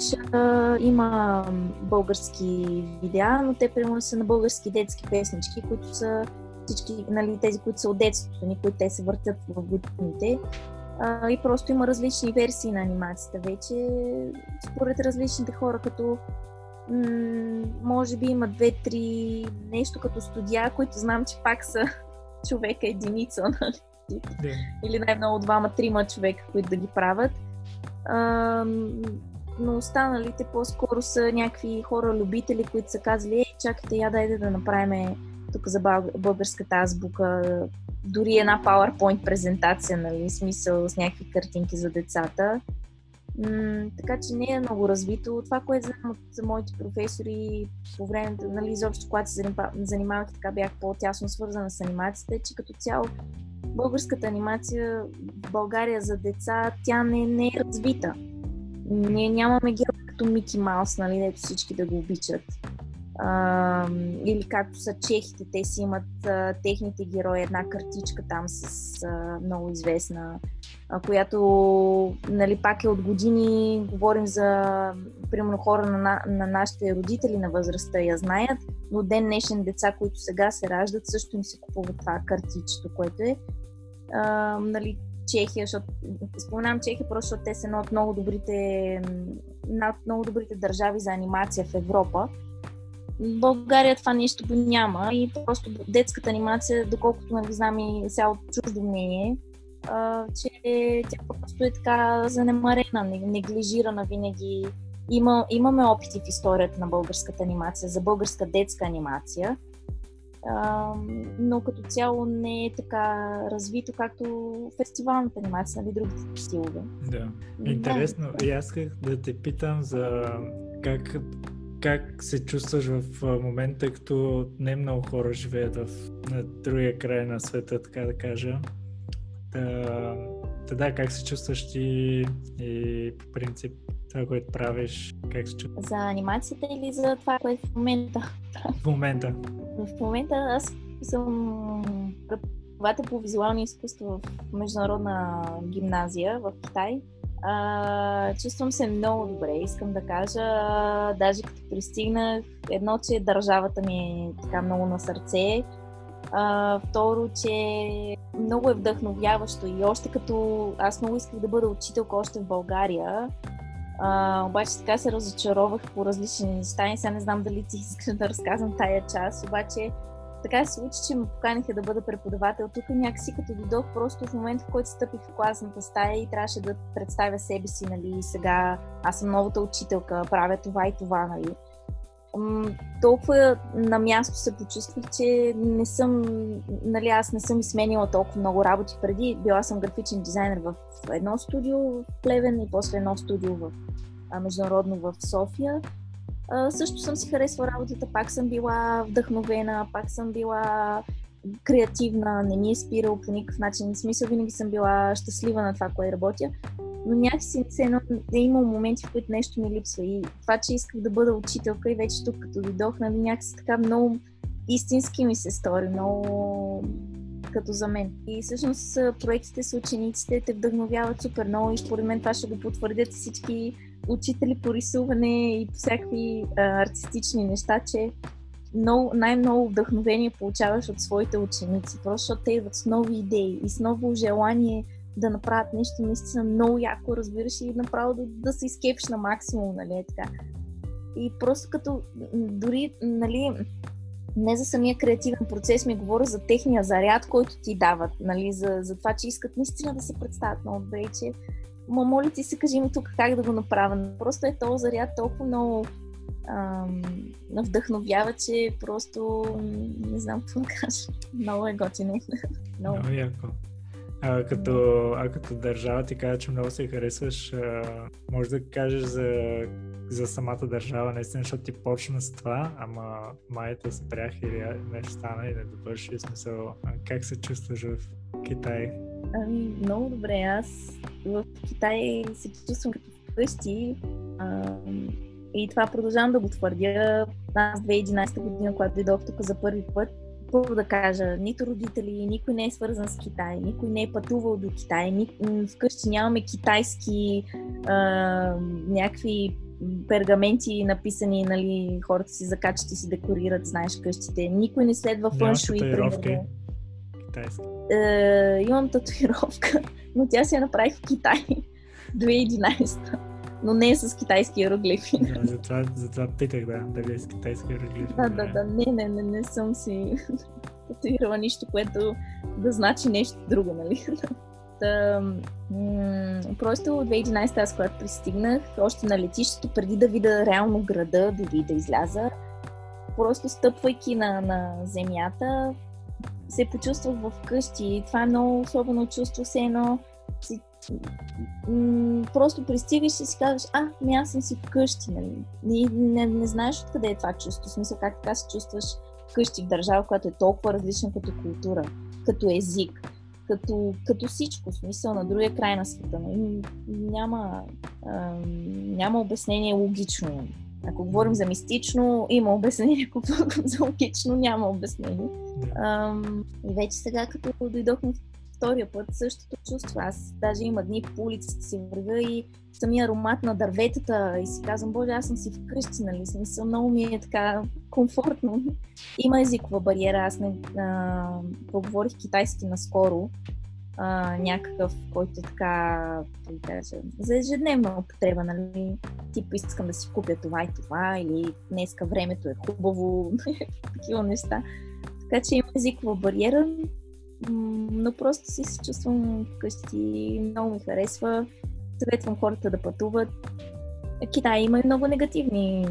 има български видеа, но те примерно са на български детски песнички, които са всички, нали, тези, които са от детството ни, които те се въртят в годините. И просто има различни версии на анимацията вече, според различните хора, като може би има две-три нещо като студия, които знам, че пак са човека единица, нали? Yeah. Или най-много двама-трима човека, които да ги правят. А, но останалите по-скоро са някакви хора-любители, които са казали, ей, чакайте, я дайте да направим тук за българската азбука дори една PowerPoint презентация, нали, смисъл с някакви картинки за децата. М- така че не е много развито. Това, което знам от моите професори по времето, нали, изобщо когато се занимавах така, бях по-тясно свързана с анимацията, е, че като цяло българската анимация в България за деца, тя не, не е развита. Ние нямаме герой като Мики Маус, нали, дето всички да го обичат. А, или както са чехите, те си имат а, техните герои, една картичка там с а, много известна, която нали, пак е от години, говорим за примерно хора на, на нашите родители на възрастта я знаят, но ден днешен деца, които сега се раждат, също им се купува това картичето, което е а, нали, Чехия, защото споменавам Чехия, просто защото те са една от много добрите, над много добрите държави за анимация в Европа. България това нещо го няма и просто детската анимация, доколкото нали знам и сега от чуждо мнение, а, че тя просто е така занемарена, неглижирана винаги. Има, имаме опити в историята на българската анимация, за българска детска анимация, а, но като цяло не е така развито, както фестивалната анимация, нали, другите стилове. Да. Интересно. Да. И аз исках да те питам за как, как се чувстваш в момента, като не много хора живеят в, на другия край на света, така да кажа. Та, та да, как се чувстваш ти и по принцип това, което правиш, как се чувстваш? За анимацията или за това, което в момента В момента. В момента аз съм преподавател по визуални изкуства в международна гимназия в Китай. А, чувствам се много добре, искам да кажа. Даже като пристигнах, едно, че държавата ми е така много на сърце. А, второ, че много е вдъхновяващо и още като аз много исках да бъда учителка още в България, а, обаче така се разочаровах по различни неща и сега не знам дали ти искаш да разказвам тая част, обаче така се случи, че ме поканиха да бъда преподавател. Тук някакси като дойдох просто в момента, в който стъпих в класната стая и трябваше да представя себе си, нали, сега аз съм новата учителка, правя това и това, нали толкова на място се почувствах, че не съм, нали, аз не съм изменила толкова много работи преди. Била съм графичен дизайнер в едно студио в Плевен и после едно студио в а, международно в София. А, също съм си харесвала работата, пак съм била вдъхновена, пак съм била креативна, не ми е спирал по никакъв начин. В смисъл винаги съм била щастлива на това, което работя но някакси се едно, е имал моменти, в които нещо ми липсва. И това, че исках да бъда учителка и вече тук, като дойдох, нали, някакси така много истински ми се стори, много като за мен. И всъщност проектите с учениците те вдъхновяват супер много и според мен това ще го потвърдят всички учители по рисуване и по всякакви а, артистични неща, че много, най-много вдъхновение получаваш от своите ученици, просто защото те идват с нови идеи и с ново желание да направят нещо наистина много яко, разбираш, и направо да, да се изкепиш на максимум, нали, е така. И просто като, дори, нали, не за самия креативен процес, ми говоря за техния заряд, който ти дават, нали, за, за това, че искат наистина да се представят много добре че ма моля ти се, кажи ми тук как да го направя. Просто е този заряд толкова много ам, вдъхновява, че просто не знам какво да кажа. Много е готино. много. много яко. А като, а като държава ти кажа, че много се харесваш, може да кажеш за, за самата държава, наистина, защото ти почна с това, ама майата спрях или нещо стана и не довърши смисъл. Как се чувстваш в Китай? Ами, много добре. Аз в Китай се чувствам като вкъщи. И това продължавам да го твърдя. Аз 2011 година, когато дойдох тук за първи път, първо да кажа, нито родители, никой не е свързан с Китай, никой не е пътувал до Китай, ни, вкъщи нямаме китайски а, някакви пергаменти написани, нали, хората си закачат и си декорират, знаеш, къщите. Никой не следва фъншо и примерно. Китайски. Е, имам татуировка, но тя си я направих в Китай 2011 но не е с китайски иероглифи. Да, затова, затова питах, да, дали е с китайски иероглифи. Да, да, да, не, не, не, не съм си татуирала нищо, което да значи нещо друго, нали? Та, м- просто от 2011 аз, когато пристигнах, още на летището, преди да видя реално града, дори да изляза, просто стъпвайки на, на земята, се почувствах в къщи. Това е много особено чувство, все едно просто пристигаш и си казваш, а, ми аз съм си вкъщи, нали? Не, не, не знаеш откъде е това чувство. В смисъл, как така се чувстваш вкъщи в държава, която е толкова различна като култура, като език, като, като всичко, в смисъл на другия край на света. Нали? Няма, а, няма обяснение логично. Ако говорим за мистично, има обяснение, ако говорим за логично, няма обяснение. А, и вече сега, като дойдохме в втория път същото чувство. Аз даже има дни по улицата си вървя и самия аромат на дърветата и си казвам, боже, аз съм си вкъщи, нали, смисъл, много ми е така комфортно. Има езикова бариера, аз не а, поговорих китайски наскоро, а, някакъв, който е така, да кажа, за ежедневна употреба, нали, тип искам да си купя това и това, или днеска времето е хубаво, такива неща. Така че има езикова бариера, но просто си се чувствам вкъщи, много ми харесва. Съветвам хората да пътуват. Китай има и много негативни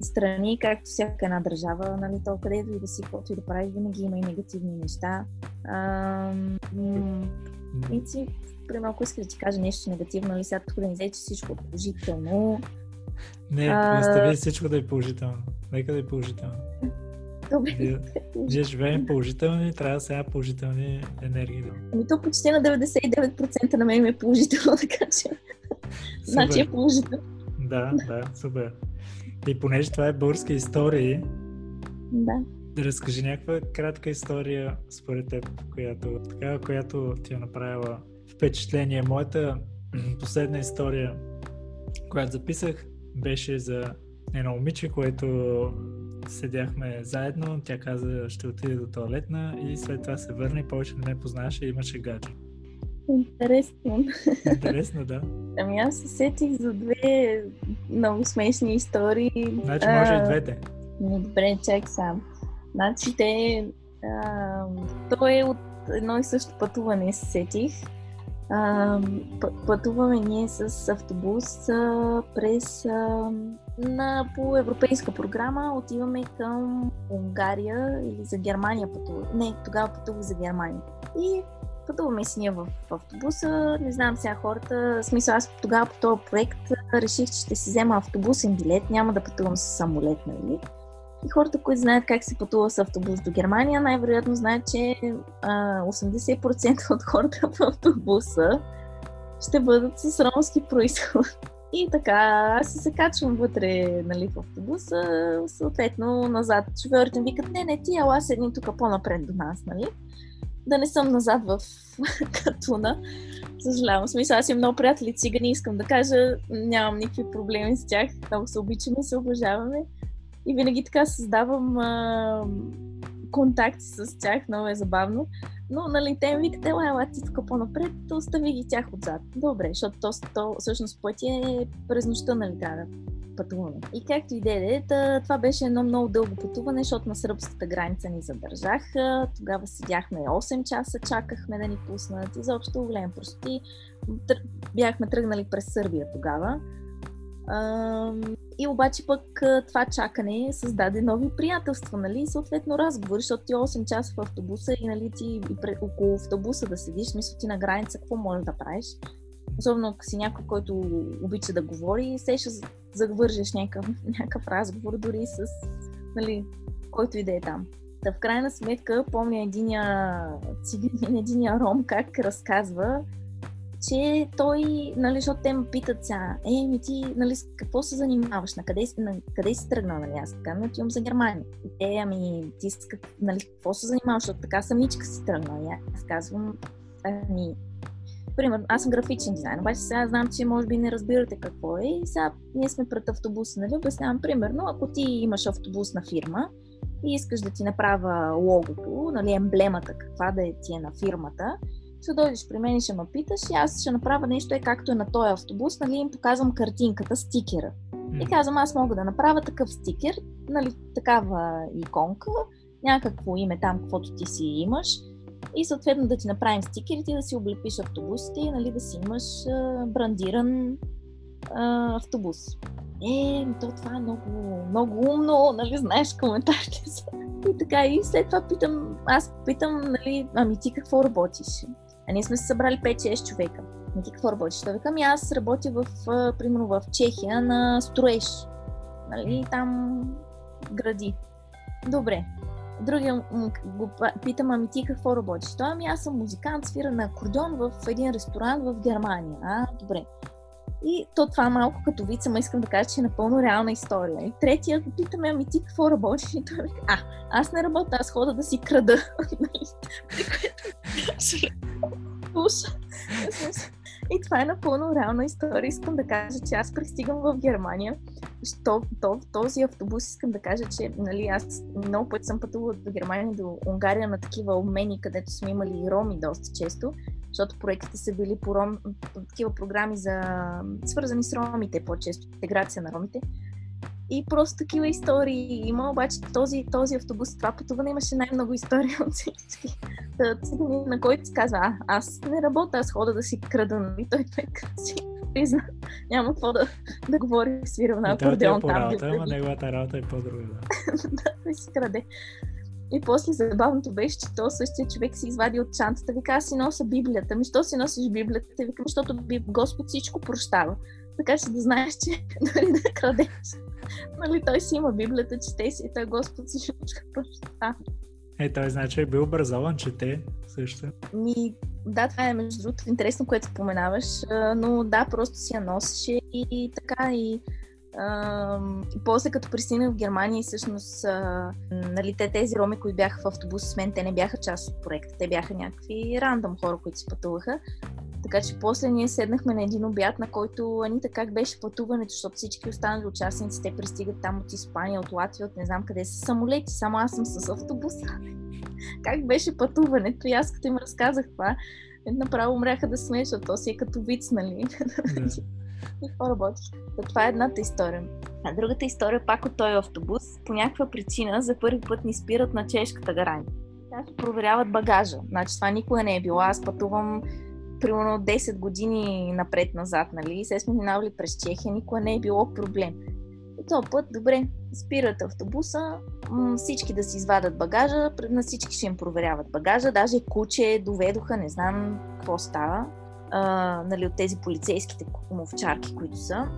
страни, както всяка една държава, нали, то където и да си, каквото и да правиш, винаги има и негативни неща. А, и си, примерно, ако искаш да ти кажа нещо негативно, нали, сега тук да ни взе, че всичко е положително. Не, представи всичко да е положително. Нека да е положително. Добре. Ние, ние живеем положителни, трябва сега положителни енергии. Ами то почти на 99% на мен е положително, така че значи е положително. Да, да, супер. И понеже това е български истории, да. да разкажи някаква кратка история според теб, която, така, която ти е направила впечатление. Моята последна история, която записах, беше за едно момиче, което седяхме заедно, тя каза ще отиде до туалетна и след това се върне и повече не ме познаваше и имаше гадже. Интересно. Интересно, да. Ами аз се сетих за две много смешни истории. Значи може а, и двете. Добре, чак сам. Значи те... А, той е от едно и също пътуване се сетих. Пътуваме ние с автобус а, през а, на, по европейска програма отиваме към Унгария или за Германия пътуваме. Не, тогава пътувах за Германия. И пътуваме си ние в автобуса. Не знам сега хората. В смисъл, аз тогава по този проект реших, че ще си взема автобусен билет, няма да пътувам с самолет, нали? И хората, които знаят как се пътува с автобус до Германия, най-вероятно знаят, че а, 80% от хората в автобуса ще бъдат с ромски происход. И така, аз се качвам вътре нали, в автобуса, съответно назад шофьорите ми викат, не, не, ти ела седни тук по-напред до нас, нали? да не съм назад в катуна. Съжалявам. Смисъл, аз имам много приятели цигани, искам да кажа, нямам никакви проблеми с тях. Много се обичаме, се обожаваме. И винаги така създавам а, контакти с тях, много е забавно. Но, нали, те ми викат, ела, ела ти тук по-напред, остави ги тях отзад. Добре, защото то, то всъщност пътя е през нощта, нали, да, пътуваме. И както и да е, това беше едно много дълго пътуване, защото на сръбската граница ни задържаха. Тогава седяхме 8 часа, чакахме да ни пуснат. Изобщо голям прости. Бяхме тръгнали през Сърбия тогава. И обаче пък това чакане създаде нови приятелства, нали? съответно разговори, защото ти 8 часа в автобуса и нали ти и пред, около автобуса да седиш, мисля ти на граница, какво можеш да правиш? Особено ако си някой, който обича да говори, се ще завържеш някакъв, някакъв разговор дори с нали, който и да е там. Та в крайна сметка помня единия единия ром как разказва, че той, нали, защото те ме питат сега, е, ми ти, нали, с какво се занимаваш, на къде, на къде си тръгнал, нали, аз така, отивам нали, за Германия. Те, ами, ти с нали, какво се занимаваш, защото така самичка си тръгнал. И аз казвам, ами, примерно, аз съм графичен дизайн, обаче сега знам, че може би не разбирате какво е и сега ние сме пред автобуса, нали, обяснявам, примерно, ако ти имаш автобусна фирма и искаш да ти направя логото, нали, емблемата, каква да е ти е на фирмата, ще дойдеш при мен и ще ме питаш и аз ще направя нещо е както е на този автобус, нали, им показвам картинката, стикера. И казвам, аз мога да направя такъв стикер, нали, такава иконка, някакво име там, каквото ти си имаш, и съответно да ти направим стикерите, да си облепиш автобусите и нали, да си имаш а, брандиран а, автобус. Е, то това е много, много умно, нали, знаеш коментарите са. И така, и след това питам, аз питам, нали, ами ти какво работиш? А ние сме се събрали 5-6 човека. Ами ти какво работиш? Той вика, аз работя в, примерно в Чехия на строеж. Нали, там гради. Добре. Другия го питам, ами ти какво работиш? Той, ами аз съм музикант, свира на акордеон в един ресторант в Германия. А, добре. И то това малко като вица, ма искам да кажа, че е напълно реална история. И третия го питаме, ами ти какво работиш? И той а, аз не работя, аз хода да си крада. И това е напълно реална история. Искам да кажа, че аз пристигам в Германия. Що, то, този автобус искам да кажа, че нали, аз много пъти съм пътувала до Германия, до Унгария на такива обмени, където сме имали роми доста често защото проектите са били по, ром, такива програми за свързани с ромите, по-често интеграция на ромите. И просто такива истории има, обаче този, този автобус, това пътуване имаше най-много истории от всички. На който си казва, а, аз не работя, аз хода да си крада, и нали? той така си призна. Няма какво да, да говори, свирам на акордеон там. Работа, ама неговата работа е по-друга. Да, да, си краде. И после забавното беше, че то същия човек си извади от чантата. Вика, аз си нося Библията. Ми, що си носиш Библията? Вика, защото Господ всичко прощава. Така че да знаеш, че дори да крадеш. Нали, той си има Библията, чете си и той Господ всичко прощава. Е, той значи е бил образован, чете също. Ми, да, това е между другото интересно, което споменаваш, но да, просто си я носеше и, и така и и после като пристигнах в Германия, всъщност, а, нали, те, тези роми, които бяха в автобус с мен, те не бяха част от проекта, те бяха някакви рандом хора, които си пътуваха. Така че после ние седнахме на един обяд, на който Анита как беше пътуването, защото всички останали участници, те пристигат там от Испания, от Латвия, от не знам къде са самолети, само аз съм с автобуса. как беше пътуването и аз като им разказах това, направо умряха да смея, защото то си е като виц, нали? какво работиш. Това е едната история. А другата история, пак от този автобус, по някаква причина за първи път ни спират на чешката граница. Значи проверяват багажа. Значи това никога не е било. Аз пътувам примерно 10 години напред-назад, нали? Се сме минавали през Чехия, никога не е било проблем. И този път, добре, спират автобуса, всички да си извадат багажа, на всички ще им проверяват багажа, даже куче доведоха, не знам какво става а, нали, от тези полицейските мовчарки, които са.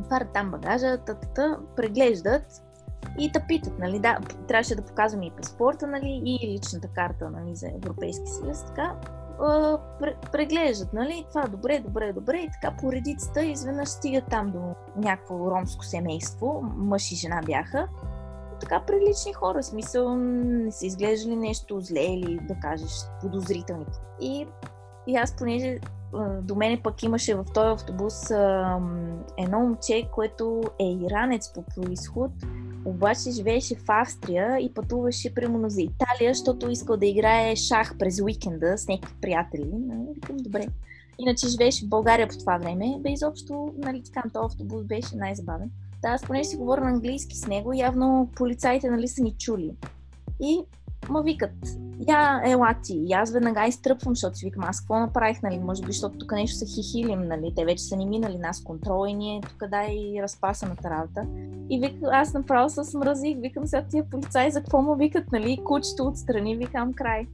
Отварят там багажа, та, преглеждат и те питат, нали, да, трябваше да показваме и паспорта, нали, и личната карта, нали, за Европейски съюз, така, преглеждат, нали, това добре, добре, добре, и така по редицата изведнъж стигат там до някакво ромско семейство, мъж и жена бяха, така прилични хора. Смисъл не са изглеждали нещо зле или да кажеш подозрителни. И, и аз, понеже до мене пък имаше в този автобус едно момче, което е иранец по происход, обаче живееше в Австрия и пътуваше примерно за Италия, защото искал да играе шах през уикенда с някакви приятели. Нали, добре. Иначе живееше в България по това време. Бе изобщо, нали, така, този автобус беше най-забавен. Да, аз поне си говоря на английски с него, явно полицаите, нали, са ни чули. И ма викат, я, ела ти. И аз веднага изтръпвам, защото си викам, аз какво направих, нали, може би, защото тук нещо са хихилим, нали, те вече са ни минали нас контрол и ние тук да и разпасаната работа. И викам, аз направо се смразих, викам сега тия полицаи, за какво му викат, нали, кучето отстрани, викам край.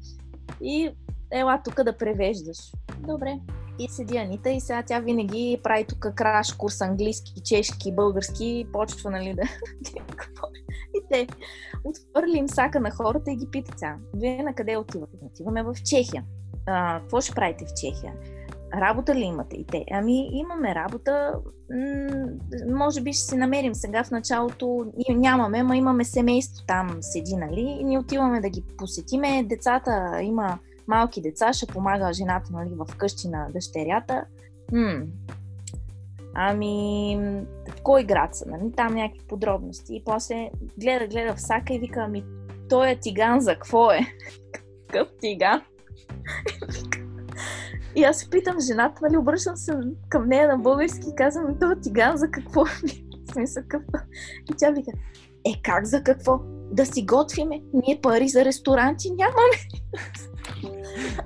И ела тук да превеждаш. Добре. И седи Анита и сега тя винаги прави тук краш курс английски, чешки, български почва, нали, да те отвърли им сака на хората и ги питат сега, вие на къде отивате? Отиваме в Чехия. А, какво ще правите в Чехия? Работа ли имате и те? Ами имаме работа, м- може би ще се намерим сега в началото, нямаме, ма имаме семейство там седи, нали? И ние отиваме да ги посетиме. Децата има малки деца, ще помага жената нали, в къщи на дъщерята. М- ами, в кой град са, нали? Там някакви подробности. И после гледа, гледа в сака и вика, ами, той е тиган за какво е? Какъв тиган? И аз се питам жената, нали, обръщам се към нея на български и казвам, ами, това тиган за какво? Смисъл, какво? И тя вика, е как за какво? Да си готвиме. Ние пари за ресторанти нямаме.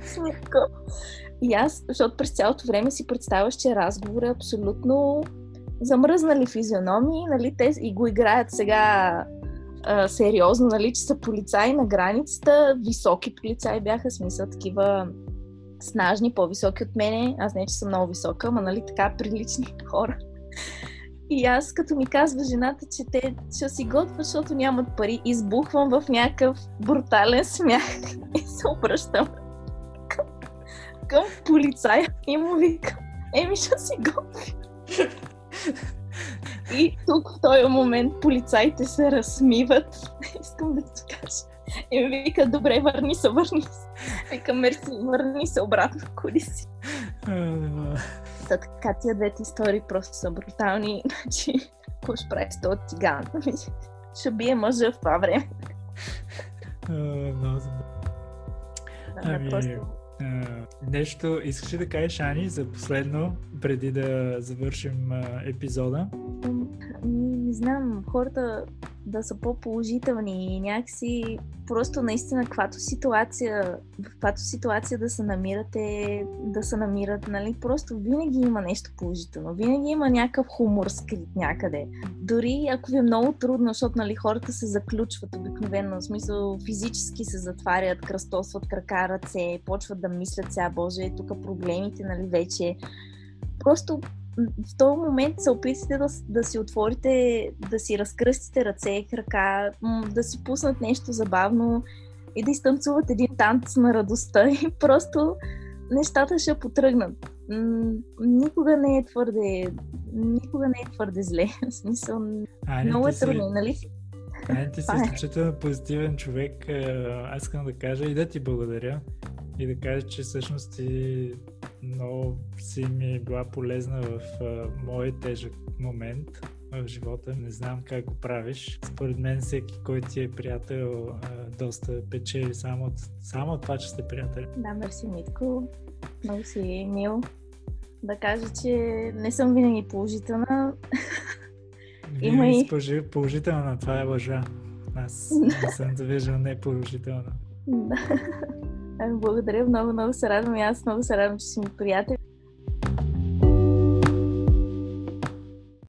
И аз, защото през цялото време си представяш, че разговор е абсолютно замръзнали физиономии, нали, те и го играят сега а, сериозно, нали, че са полицаи на границата, високи полицаи бяха, смисъл такива снажни, по-високи от мене. Аз не, че съм много висока, ама нали така прилични хора. И аз, като ми казва жената, че те ще си готвят, защото нямат пари, избухвам в някакъв брутален смях. И се обръщам към полицая и му викам, еми ще си готви. И тук в този момент полицаите се разсмиват. Искам да ти кажа. И ми вика, добре, върни се, върни се. Вика, мерси, върни се обратно, коли си. Та, така тия двете истории просто са брутални. Значи, какво ще прави с този тиган? ще бие мъжа в това време. Много Ами, просто... нещо искаш ли да кажеш, Ани, за последно, преди да завършим епизода? Не знам, хората да са по-положителни и някакси просто наистина каквато ситуация, в каквато ситуация да се намирате, да се намират, нали, просто винаги има нещо положително, винаги има някакъв хумор скрит някъде. Дори ако ви е много трудно, защото нали, хората се заключват обикновено, в смисъл физически се затварят, кръстосват крака, ръце, почват да мислят сега, Боже, тук проблемите, нали, вече просто в този момент се опитате да, да си отворите, да си разкръстите ръце, крака, да си пуснат нещо забавно и да изтанцуват един танц на радостта и просто нещата ще потръгнат. Никога не е твърде, никога не е твърде зле. В смисъл, а, много е трудно, нали? Ай, ти си е. изключително позитивен човек. Аз искам да кажа и да ти благодаря и да кажа, че всъщност ти много си ми е била полезна в моят тежък момент в живота. Не знам как го правиш. Според мен всеки, който ти е приятел, доста печели само от, само от това, че сте приятели. Да, мерси, Митко. Много си мил. Да кажа, че не съм винаги положителна. Има и... Положителна, това е лъжа. Аз не съм завиждал не положителна. Да. Ами, благодаря, много, много се радвам и аз много се радвам, че си ми приятел